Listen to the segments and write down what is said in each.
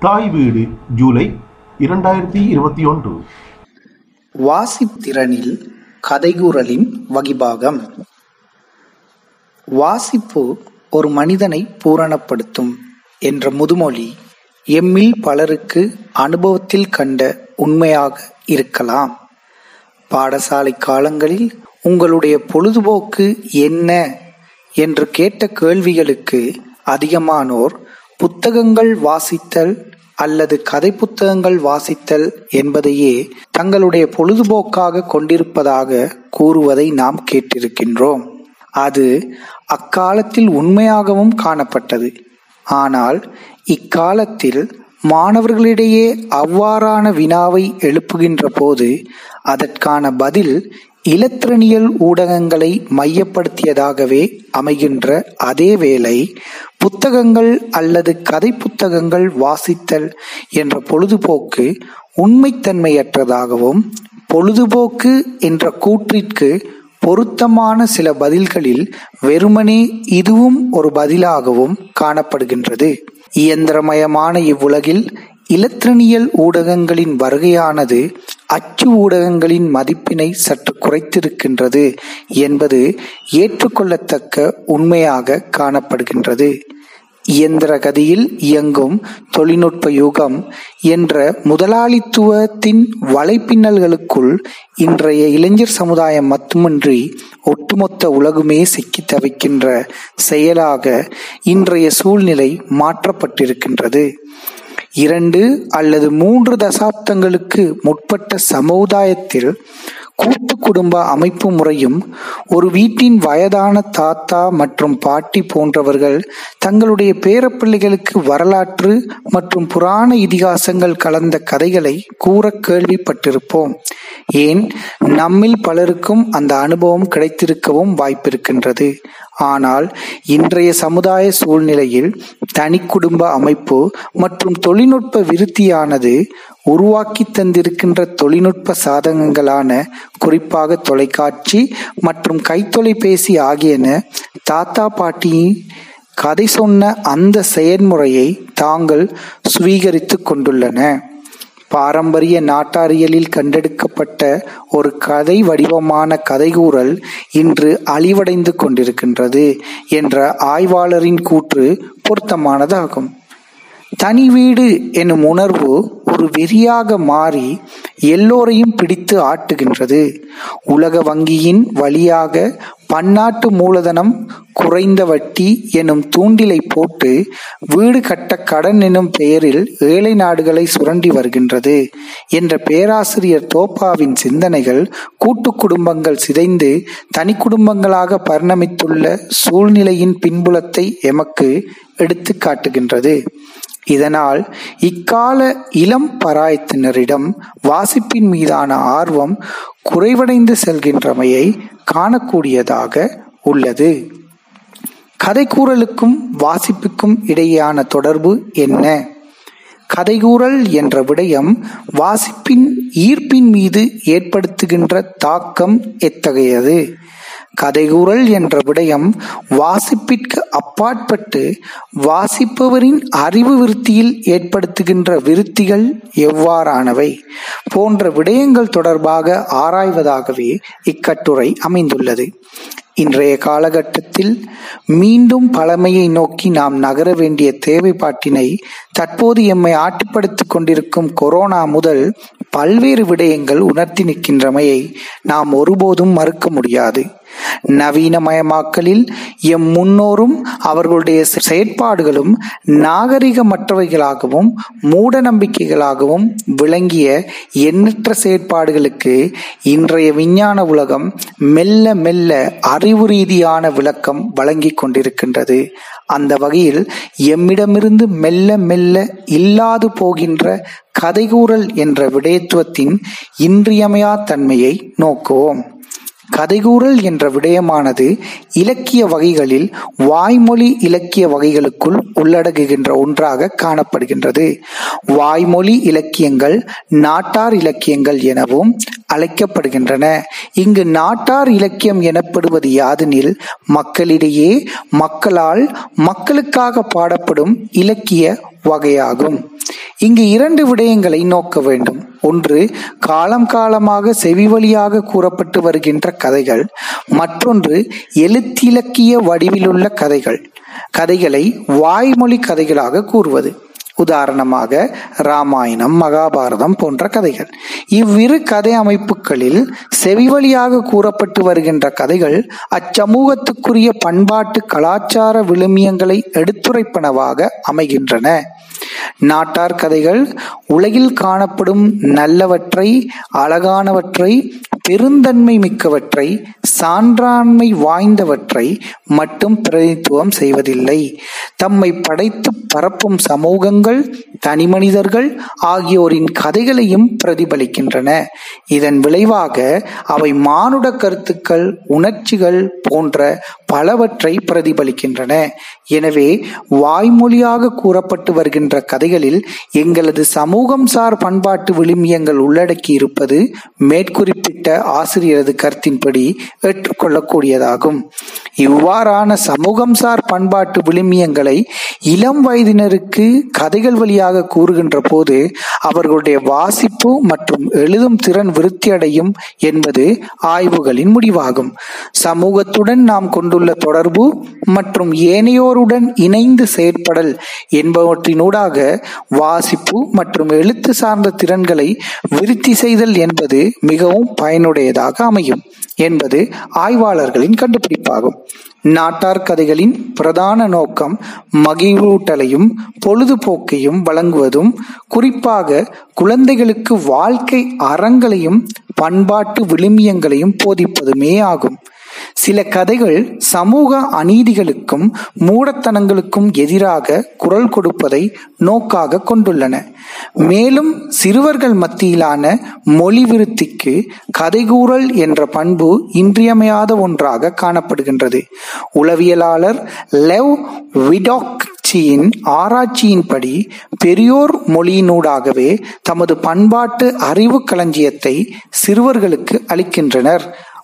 தாய் வீடு ஜூலை இரண்டாயிரத்தி இருபத்தி ஒன்று. வாசித்திறனில் கதைகூறலின் வகிபாகம். வாசிப்பு ஒரு மனிதனை பூரணப்படுத்தும் என்ற முதுமொழி எம்மில் பலருக்கு அனுபவத்தில் கண்ட உண்மையாக இருக்கலாம். பாடசாலை காலங்களில் உங்களுடைய பொழுதுபோக்கு என்ன என்று கேட்ட கேள்விகளுக்கு அதிகமானோர் புத்தகங்கள் வாசித்தல் அல்லது கதை புத்தகங்கள் வாசித்தல் என்பதையே தங்களுடைய பொழுதுபோக்காக கொண்டிருப்பதாக கூறுவதை நாம் கேட்டிருக்கின்றோம். அது அக்காலத்தில் உண்மையாகவும் காணப்பட்டது. ஆனால் இக்காலத்தில் மாணவர்களிடையே அவ்வாறான வினாவை எழுப்புகின்ற போது அதற்கான பதில் இலத்திரனியல் ஊடகங்களை மையப்படுத்தியதாகவே அமைகின்ற அதேவேளை புத்தகங்கள் அல்லது கதை புத்தகங்கள் வாசித்தல் என்ற பொழுதுபோக்கு உண்மைத்தன்மையற்றதாகவும் பொழுதுபோக்கு என்ற கூற்றிற்கு பொருத்தமான சில பதில்களில் வெறுமனே இதுவும் ஒரு பதிலாகவும் காணப்படுகின்றது. இயந்திரமயமான இவ்வுலகில் இலத்திரனியல் ஊடகங்களின் வருகையானது அச்சு ஊடகங்களின் மதிப்பினை சற்று குறைத்திருக்கின்றது என்பது ஏற்றுக்கொள்ளத்தக்க உண்மையாக காணப்படுகின்றது. இயந்திர கதியில் இயங்கும் தொழில்நுட்ப யுகம் என்ற முதலாளித்துவத்தின் வலைப்பின்னல்களுக்குள் இன்றைய இளைஞர் சமுதாயம் மட்டுமின்றி ஒட்டுமொத்த உலகுமே சிக்கி தவிக்கின்ற செயலாக இன்றைய சூழ்நிலை மாற்றப்பட்டிருக்கின்றது. இரண்டு அல்லது மூன்று தசாப்தங்களுக்கு முற்பட்ட சமுதாயத்தில் கூட்டு குடும்ப அமைப்பு முறையும் ஒரு வீட்டின் வயதான தாத்தா மற்றும் பாட்டி போன்றவர்கள் தங்களுடைய பேரப்பிள்ளைகளுக்கு வரலாற்று மற்றும் புராண இதிகாசங்கள் கலந்த கதைகளை கூற கேள்விப்பட்டிருப்போம். ஏன்? நம்மில் பலருக்கும் அந்த அனுபவம் கிடைத்திருக்கவும் வாய்ப்பிருக்கின்றது. ஆனால் இன்றைய சமுதாய சூழ்நிலையில் தனி குடும்ப அமைப்பு மற்றும் தொழில்நுட்ப விருத்தியானது உருவாக்கி தந்திருக்கின்ற தொழில்நுட்ப சாதனங்களான குறிப்பாக தொலைக்காட்சி மற்றும் கைத்தொலைபேசி ஆகியன தாத்தா பாட்டியின் கதை சொன்ன அந்த செயல்முறையை தாங்கள் சுவீகரித்து கொண்டுள்ளன. பாரம்பரிய நாட்டாரியலில் கண்டெடுக்கப்பட்ட ஒரு கதை வடிவமான கதைகூறல் இன்று அழிவடைந்து கொண்டிருக்கின்றது என்ற ஆய்வாளரின் கூற்று பொருத்தமானதாகும். தனி வீடு எனும் உணர்வு ஒரு வெறியாக மாறி எல்லோரையும் பிடித்து ஆட்டுகின்றது. உலக வங்கியின் வழியாக பன்னாட்டு மூலதனம் குறைந்த வட்டி எனும் தூண்டிலை போட்டு வீடு கட்ட கடன் எனும் பெயரில் ஏழை நாடுகளை சுரண்டி வருகின்றது என்ற பேராசிரியர் தோப்பாவின் சிந்தனைகள் கூட்டு குடும்பங்கள் சிதைந்து தனி குடும்பங்களாக பரிணமித்துள்ள சூழ்நிலையின் பின்புலத்தை எமக்கு எடுத்து காட்டுகின்றது. இதனால் இக்கால இளம் பராயத்தினரிடம் வாசிப்பின் மீதான ஆர்வம் குறைவடைந்து செல்கின்றமையை காணக்கூடியதாக உள்ளது. கதைக்கூறலுக்கும் வாசிப்புக்கும் இடையேயான தொடர்பு என்ன? கதைகூறல் என்ற விடயம் வாசிப்பின் ஈர்ப்பின் மீது ஏற்படுத்துகின்ற தாக்கம் எத்தகையது? கதைகூறல் என்ற விடயம் வாசிப்பிற்கு அப்பாற்பட்டு வாசிப்பவரின் அறிவு விருத்தியில் ஏற்படுத்துகின்ற விருத்திகள் எவ்வாறானவை போன்ற விடயங்கள் தொடர்பாக ஆராய்வதாகவே இக்கட்டுரை அமைந்துள்ளது. இன்றைய காலகட்டத்தில் மீண்டும் பழமையை நோக்கி நாம் நகர வேண்டிய தேவைப்பாட்டினை தற்போது எம்மை ஆட்டுப்படுத்திக் கொண்டிருக்கும் கொரோனா முதல் பல்வேறு விடயங்கள் உணர்த்தி நிற்கின்றமையை நாம் ஒருபோதும் மறுக்க முடியாது. நவீனமயமாக்கலில் எம் முன்னோரும் அவர்களுடைய செயற்பாடுகளும் நாகரிகமற்றவைகளாகவும் மூட நம்பிக்கைகளாகவும் விளங்கிய எண்ணற்ற செயற்பாடுகளுக்கு இன்றைய விஞ்ஞான உலகம் மெல்ல மெல்ல அறிவு ரீதியான விளக்கம் வழங்கிக் கொண்டிருக்கின்றது. அந்த வகையில் எம்மிடமிருந்து மெல்ல மெல்ல இல்லாது போகின்ற கதைகூறல் என்ற விடயத்துவத்தின் இன்றியமையா தன்மையை நோக்குவோம். கதைகூறல் என்ற விடயமானது இலக்கிய வகைகளில் வாய்மொழி இலக்கிய வகைகளுக்குள் உள்ளடகுகின்ற ஒன்றாக காணப்படுகின்றது. வாய்மொழி இலக்கியங்கள் நாட்டார் இலக்கியங்கள் எனவும் அழைக்கப்படுகின்றன. இங்கு நாட்டார் இலக்கியம் எனப்படுவது யாதெனில் மக்களிடையே மக்களால் மக்களுக்காக பாடப்படும் இலக்கிய வகையாகும். இங்கு இரண்டு விடயங்களை நோக்க வேண்டும். ஒன்று காலம் காலமாக செவி வழியாக கூறப்பட்டு வருகின்ற கதைகள். மற்றொன்று எழுத்திலக்கிய வடிவிலுள்ள கதைகள். கதைகளை வாய்மொழி கதைகளாக கூறுவது. உதாரணமாக ராமாயணம் மகாபாரதம் போன்ற கதைகள். இவ்விரு கதை அமைப்புகளில் செவிவழியாக கூறப்பட்டு வருகின்ற கதைகள் அச்சமூகத்துக்குரிய பண்பாட்டு கலாச்சார விழுமியங்களை எடுத்துரைப்பனவாக அமைகின்றன. நாட்டார் கதைகள் உலகில் காணப்படும் நல்லவற்றை அழகானவற்றை பெருந்தன்மை மிக்கவற்றை சான்றாண்மை வாய்ந்தவற்றை மட்டும் பிரதித்துவம் செய்வதில்லை. தம்மை படைத்து பரப்பும் சமூகங்கள் தனிமனிதர்கள் ஆகியோரின் கதைகளையும் பிரதிபலிக்கின்றன. இதன் விளைவாக அவை மானுட கருத்துக்கள் உணர்ச்சிகள் போன்ற பலவற்றை பிரதிபலிக்கின்றன. எனவே வாய்மொழியாக கூறப்பட்டு வருகின்ற கதைகளில் எங்களது சமூகம் சார் பண்பாட்டு விழுமியங்கள் உள்ளடக்கி இருப்பது மேற்குறிப்பிட்ட ஆசிரியரது கருத்தின்படி ஏற்றுக்கொள்ளக்கூடியதாகும். இவ்வாறான சமூகம் சார் பண்பாட்டு விழுமியங்களை இளம் வயதினருக்கு கதைகள் வழியாக கூறுகின்ற போது அவர்களுடைய வாசிப்பு மற்றும் எழுதும் திறன் விருத்தியடையும் என்பது ஆய்வுகளின் முடிவாகும். சமூகத்துடன் நாம் கொண்டுள்ள தொடர்பு மற்றும் ஏனையோருடன் இணைந்து செயற்படல் என்பவற்றினூடாக வாசிப்பு மற்றும் எழுத்து சார்ந்த திறன்களை விருத்தி செய்தல் என்பது மிகவும் பயன் பயனுடையதாக அமையும் என்பது ஆய்வாளர்களின் கண்டுபிடிப்பாகும். நாட்டார் கதைகளின் பிரதான நோக்கம் மகிழ்வூட்டலையும் பொழுதுபோக்கையும் வழங்குவதும் குறிப்பாக குழந்தைகளுக்கு வாழ்க்கை அறங்களையும் பண்பாட்டு விழுமியங்களையும் போதிப்பதுமே ஆகும். சில கதைகள் சமூக அநீதிகளுக்கும் மூடத்தனங்களுக்கும் எதிராக குரல் கொடுப்பதை நோக்காக கொண்டுள்ளன. மேலும் சிறுவர்கள் மத்தியிலான மொழி விருத்திக்கு கதைகூறல் என்ற பண்பு இன்றியமையாத ஒன்றாக காணப்படுகின்றது. உளவியலாளர் லெவ் விடாக் ஆராய்ச்சியின் ஆராய்ச்சியின்படி பெரியோர் மொழியினூடாகவே தமது பண்பாட்டு அறிவு களஞ்சியத்தை சிறுவர்களுக்கு அளிக்கின்றனர்.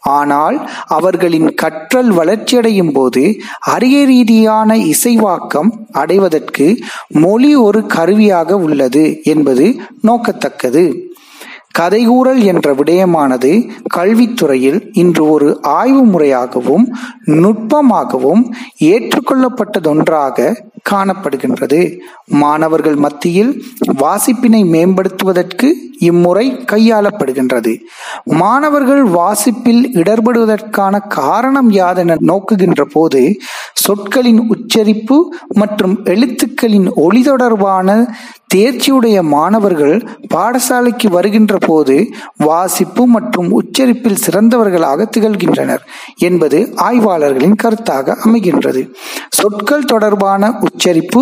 ஆனால் அவர்களின் கற்றல் வளர்ச்சியடையும் போது அரிய ரீதியான இசைவாக்கம் அடைவதற்கு மொழி ஒரு கருவியாக உள்ளது என்பது நோக்கத்தக்கது. கதைகூறல் என்ற விடயமானது கல்வித்துறையில் இன்று ஒரு ஆய்வு முறையாகவும் நுட்பமாகவும் ஏற்றுக்கொள்ளப்பட்டதொன்றாக காணப்படுகின்றது. மாணவர்கள் மத்தியில் வாசிப்பினை மேம்படுத்துவதற்கு இம்முறை கையாளப்படுகின்றது. மாணவர்கள் வாசிப்பில் இடர்படுவதற்கான காரணம் யாதென நோக்குகின்ற போது சொற்களின் உச்சரிப்பு மற்றும் எழுத்துக்களின் ஒளி தொடர்பான தேர்ச்சியுடைய மாணவர்கள் பாடசாலைக்கு வருகின்ற போது வாசிப்பு மற்றும் உச்சரிப்பில் சிறந்தவர்களாக திகழ்கின்றனர் என்பது ஆய்வாளர்களின் கருத்தாக அமைகின்றது. சொற்கள் தொடர்பான உச்சரிப்பு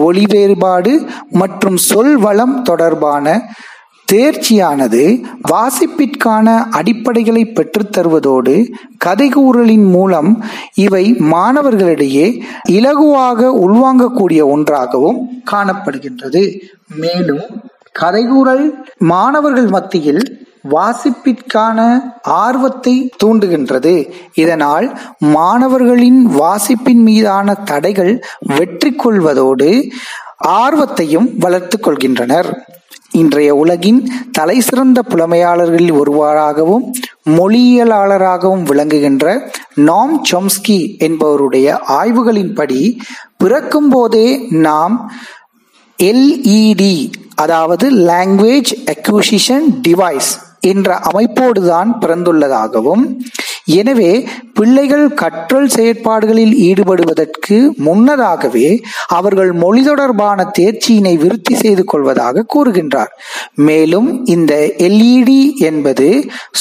ஒளி வேறுபாடு மற்றும் சொல் வளம் தொடர்பான தேர்ச்சியானது வாசிப்பிற்கான அடிப்படைகளை பெற்றுத்தருவதோடு கதைகூறலின் மூலம் இவை மாணவர்களிடையே இலகுவாக உள்வாங்கக்கூடிய ஒன்றாகவும் காணப்படுகின்றது. மேலும் கதைகூறல் மாணவர்கள் மத்தியில் வாசிப்பிற்கான ஆர்வத்தை தூண்டுகின்றது. இதனால் மாணவர்களின் வாசிப்பின் மீதான தடைகள் வெற்றி கொள்வதோடு ஆர்வத்தையும் வளர்த்து கொள்கின்றனர். இன்றைய உலகின் தலை சிறந்த புலமையாளர்களில் ஒருவராகவும் மொழியியலாளராகவும் விளங்குகின்ற நாம் சொம்ஸ்கி என்பவருடைய ஆய்வுகளின்படி பிறக்கும் போதே நாம் எல்இடி அதாவது லாங்குவேஜ் அக்யூசிஷன் டிவைஸ் என்ற அமைப்போடுதான் பிறந்துள்ளதாகவும் எனவே பிள்ளைகள் கற்றல் செயற்பாடுகளில் ஈடுபடுவதற்கு முன்னதாகவே அவர்கள் மொழி தொடர்பான தேர்ச்சியினை விருத்தி செய்து கொள்வதாக கூறுகின்றார். மேலும் இந்த எல்இடி என்பது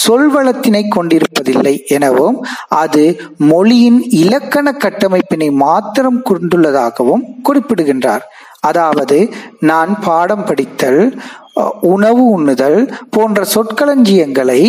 சொல்வளத்தினை கொண்டிருப்பதில்லை எனவும் அது மொழியின் இலக்கண கட்டமைப்பினை மாத்திரம் கொண்டுள்ளதாகவும் குறிப்பிடுகின்றார். அதாவது நான் பாடம் படித்தல் உணவு உண்ணுதல் போன்ற சொற்களஞ்சியங்களை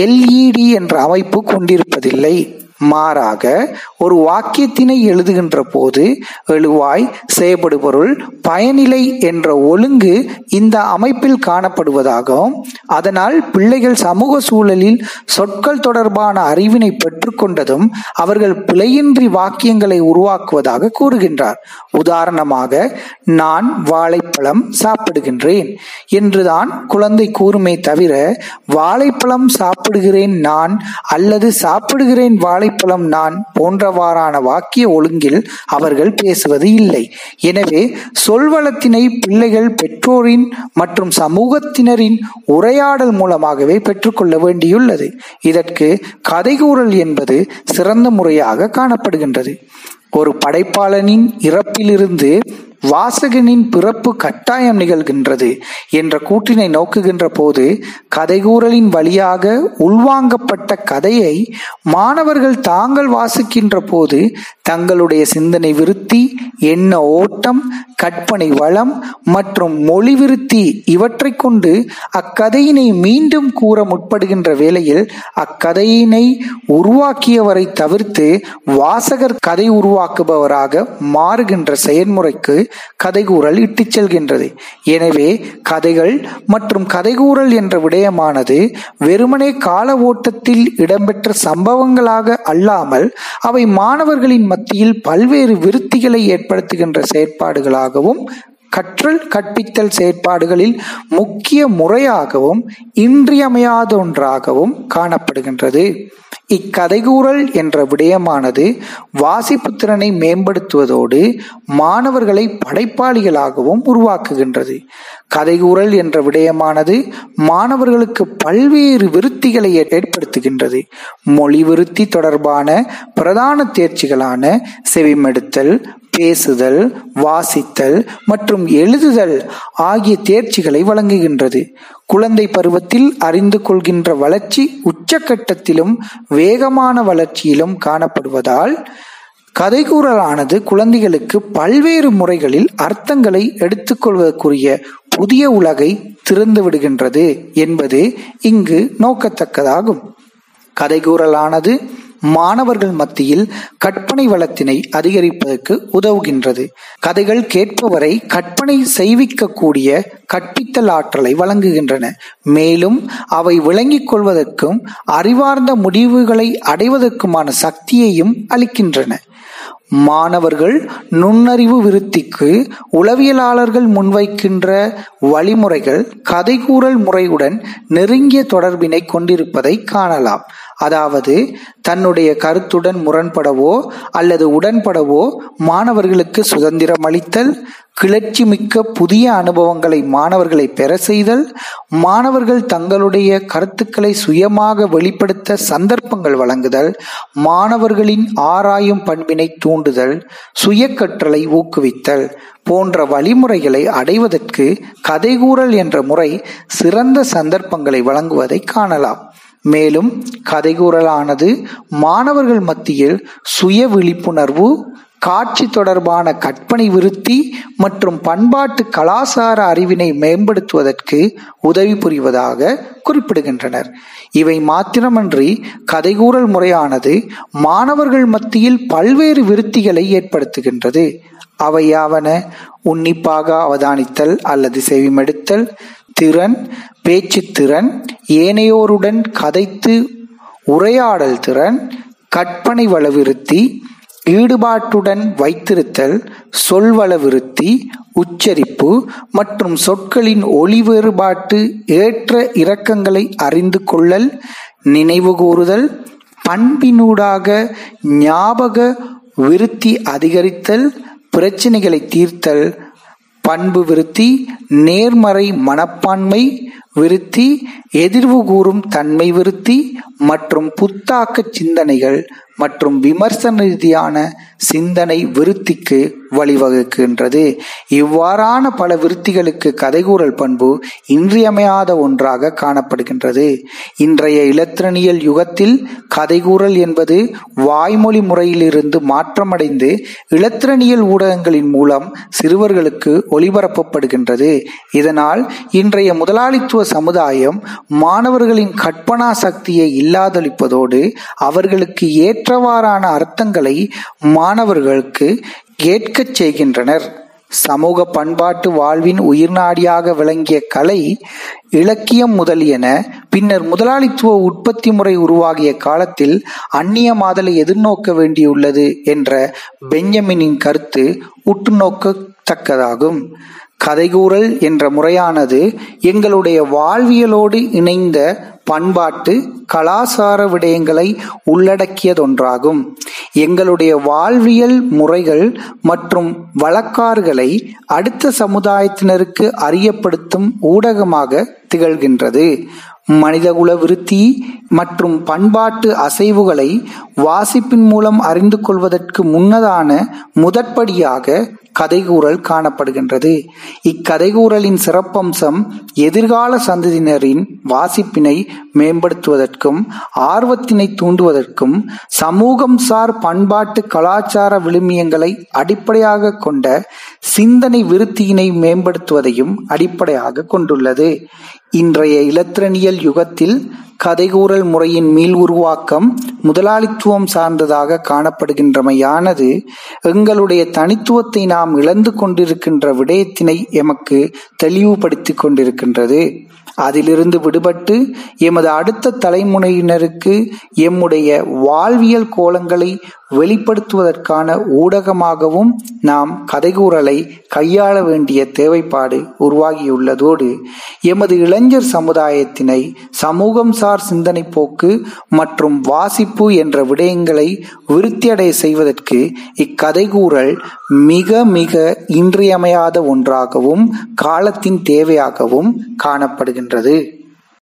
எல்இடி என்ற அமைப்பு கொண்டிருப்பதில்லை. மாறாக ஒரு வாக்கியத்தினை எழுதுகின்ற போது எழுவாய் செயப்படுபொருள் பயனிலை என்ற ஒழுங்கு இந்த அமைப்பில் காணப்படுவதாகவும் அதனால் பிள்ளைகள் சமூக சூழலில் சொற்கள் தொடர்பான அறிவினை பெற்றுக்கொண்டதும் அவர்கள் பிழையின்றி வாக்கியங்களை உருவாக்குவதாக கூறுகின்றார். உதாரணமாக நான் வாழைப்பழம் சாப்பிடுகின்றேன் என்றுதான் குழந்தை கூறுமே தவிர வாழைப்பழம் சாப்பிடுகிறேன் நான் அல்லது சாப்பிடுகிறேன் வாழை வாழைப்பழம் நான் போன்றவாறான வாக்கிய ஒழுங்கில் அவர்கள் பேசுவது இல்லை. எனவே சொல்வளத்தினை பிள்ளைகள் பெற்றோரின் மற்றும் சமூகத்தினரின் உரையாடல் மூலமாகவே பெற்றுக்கொள்ள வேண்டியுள்ளது. இதற்கு கதைகூறல் என்பது சிறந்த முறையாக காணப்படுகின்றது. ஒரு படைப்பாளனின் இறப்பிலிருந்து வாசகனின் பிறப்பு கட்டாயம் நிகழ்கின்றது என்ற கூற்றினை நோக்குகின்ற போது கதைகூறலின் வழியாக உள்வாங்கப்பட்ட கதையை மாணவர்கள் தாங்கள் வாசிக்கின்ற போது தங்களுடைய சிந்தனை விருத்தி எண்ண ஓட்டம் கற்பனை வளம் மற்றும் மொழி விருத்தி இவற்றை கொண்டு அக்கதையினை மீண்டும் கூற முற்படுகின்ற வேளையில் அக்கதையினை உருவாக்கியவரை தவிர்த்து வாசகர் கதை உருவாக்குபவராக மாறுகின்ற செயல்முறைக்கு கதைகூறல் இட்டுச் செல்கின்றது. எனவே கதைகள் மற்றும் கதைகூறல் என்ற விடயமானது வெறுமனே கால ஓட்டத்தில் இடம்பெற்ற சம்பவங்களாக அல்லாமல் அவை மாணவர்களின் மத்தியில் பல்வேறு விருத்திகளை ஏற்படுத்துகின்ற செயற்பாடுகளாகவும் கற்றல் கற்பித்தல் செயற்பாடுகளில் முக்கிய முறையாகவும் இன்றியமையாத ஒன்றாகவும் காணப்படுகின்றது. இக்கதைகூறல் என்ற விடயமானது வாசிப்பு திறனை மேம்படுத்துவதோடு மாணவர்களை படைப்பாளிகளாகவும் உருவாக்குகின்றது. கதைகூறல் என்ற விடயமானது மாணவர்களுக்கு பல்வேறு விருத்திகளை ஏற்படுத்துகின்றது. மொழி விருத்தி தொடர்பான பிரதான தேர்ச்சிகளான செவிமெடுத்தல் பேசுதல் வாசித்தல் மற்றும் எழுதுதல் ஆகிய தேர்ச்சிகளை வழங்குகின்றது. குழந்தை பருவத்தில் அறிந்து கொள்கின்ற வளர்ச்சி உச்சக்கட்டத்திலும் வேகமான வளர்ச்சியிலும் காணப்படுவதால் கதைகூறலானது குழந்தைகளுக்கு பல்வேறு முறைகளில் அர்த்தங்களை எடுத்துக்கொள்வதற்குரிய புதிய உலகை திறந்து விடுகின்றது என்பது இங்கு நோக்கத்தக்கதாகும். கதைகூறலானது மாணவர்கள் மத்தியில் கற்பனை வளத்தினை அதிகரிப்பதற்கு உதவுகின்றது. கதைகள் கேட்பவரை கற்பனை செய்விக்கக்கூடிய கற்பித்தல் ஆற்றலை வழங்குகின்றன. மேலும் அவை விளங்கிக் கொள்வதற்கும் அறிவார்ந்த முடிவுகளை அடைவதற்குமான சக்தியையும் அளிக்கின்றன. மாணவர்கள் நுண்ணறிவு விருத்திக்கு உளவியலாளர்கள் முன்வைக்கின்ற வழிமுறைகள் கதைகூறல் முறையுடன் நெருங்கிய தொடர்பினை கொண்டிருப்பதை காணலாம். அதாவது தன்னுடைய கருத்துடன் முரண்படவோ அல்லது உடன்படவோ மாணவர்களுக்கு சுதந்திரம் அளித்தல் கிளர்ச்சி மிக்க புதிய அனுபவங்களை மாணவர்களை பெற செய்தல் மாணவர்கள் தங்களுடைய கருத்துக்களை சுயமாக வெளிப்படுத்த சந்தர்ப்பங்கள் வழங்குதல் மாணவர்களின் ஆராயும் பண்பினை தூண்டுதல் சுய கற்றலை ஊக்குவித்தல் போன்ற வழிமுறைகளை அடைவதற்கு கதைகூறல் என்ற முறை சிறந்த சந்தர்ப்பங்களை வழங்குவதை காணலாம். மேலும் கதைகூறலானது மாணவர்கள் மத்தியில் சுய விழிப்புணர்வு காட்சி தொடர்பான கற்பனை விருத்தி மற்றும் பண்பாட்டு கலாசார அறிவினை மேம்படுத்துவதற்கு உதவி புரிவதாக குறிப்பிடுகின்றனர். இவை மாத்திரமன்றி கதைகூறல் முறையானது மாணவர்கள் மத்தியில் பல்வேறு விருத்திகளை ஏற்படுத்துகின்றது. அவையாவன உன்னிப்பாக அவதானித்தல் அல்லது செவிமெடுத்தல் திறன் பேச்சு திறன் ஏனையோருடன் கதைத்து உரையாடல் திறன் கற்பனை வளவிருத்தி ஈடுபாட்டுடன் வைத்திருத்தல் சொல்வளவிருத்தி உச்சரிப்பு மற்றும் சொற்களின் ஒளி வேறுபாட்டு ஏற்ற இறக்கங்களை அறிந்து கொள்ளல் நினைவுகூறுதல் பண்பினூடாக ஞாபக விருத்தி அதிகரித்தல் பிரச்சனைகளை தீர்த்தல் பண்பு விருத்தி நேர்மறை மனப்பான்மை விருத்தி எதிர்வு கூறும் தன்மை விருத்தி மற்றும் புத்தாக்க சிந்தனைகள் மற்றும் விமர்சன ரீதியான சிந்தனை விருத்திக்கு வழிவகுக்கின்றது. இவ்வாறான பல விருத்திகளுக்கு கதைகூறல் பண்பு இன்றியமையாத ஒன்றாக காணப்படுகின்றது. இன்றைய இலத்திரனியல் யுகத்தில் கதைகூறல் என்பது வாய்மொழி முறையிலிருந்து மாற்றமடைந்து இலத்திரனியல் ஊடகங்களின் மூலம் சிறுவர்களுக்கு ஒளிபரப்பப்படுகின்றது. இதனால் இன்றைய முதலாளித்துவ சமுதாயம் மாணவர்களின் கற்பனா சக்தியை இல்லாதளிப்பதோடு அவர்களுக்கு ஏற்றவாறான அர்த்தங்களை மாணவர்களுக்கு கேட்கச் செய்கின்றனர். சமூக பண்பாட்டு வாழ்வின் உயிர்நாடியாக விளங்கிய கலை இலக்கியம் முதலியன பின்னர் முதலாளித்துவ உற்பத்தி முறை உருவாகிய காலத்தில் அந்நிய மாதலை எதிர்நோக்க வேண்டியுள்ளது என்ற பெஞ்சமினின் கருத்து உற்றுநோக்கத்தக்கதாகும். கதைகூறல் என்ற முறையானது எங்களுடைய வாழ்வியலோடு இணைந்த பண்பாட்டு கலாசார விடயங்களை உள்ளடக்கியதொன்றாகும். எங்களுடைய வாழ்வியல் முறைகள் மற்றும் வழக்காறுகளை அடுத்த சமுதாயத்தினருக்கு அறியப்படுத்தும் ஊடகமாக திகழ்கின்றது. மனிதகுல விருத்தி மற்றும் பண்பாட்டு அசைவுகளை வாசிப்பின் மூலம் அறிந்து கொள்வதற்கு முன்னதான முதற்படியாக கதைகூறல் காணப்படுகின்றது. இக்கதைகூறலின் சிறப்பம்சம் எதிர்கால சந்ததியினரின் வாசிப்பினை மேம்படுத்துவதற்கும் ஆர்வத்தினை தூண்டுவதற்கும் சமூகம் சார் பண்பாட்டு கலாச்சார விழுமியங்களை அடிப்படையாக கொண்ட சிந்தனை விருத்தியினை மேம்படுத்துவதையும் அடிப்படையாக கொண்டுள்ளது. இன்றைய இலத்திரனியல் யுகத்தில் கதைகூறல் முறையின் மீள் உருவாக்கம் முதலாளித்துவம் சார்ந்ததாக காணப்படுகின்றமையானது எங்களுடைய தனித்துவத்தை நாம் இழந்து கொண்டிருக்கின்ற விடயத்தினை எமக்கு தெளிவுபடுத்திக் கொண்டிருக்கின்றது. அதிலிருந்து விடுபட்டு எமது அடுத்த தலைமுறையினருக்கு எம்முடைய வாழ்வியல் கோலங்களை வெளிப்படுத்துவதற்கான ஊடகமாகவும் நாம் கதைகூறலை கையாள வேண்டிய தேவைப்பாடு உருவாகியுள்ளதோடு எமது இளைஞர் சமுதாயத்தினை சமூகம் சார் சிந்தனை போக்கு மற்றும் வாசிப்பு என்ற விடயங்களை விருத்தியடைய செய்வதற்கு இக்கதைகூறல் மிக மிக இன்றியமையாத ஒன்றாகவும் காலத்தின் தேவையாகவும் காணப்படுகின்றது.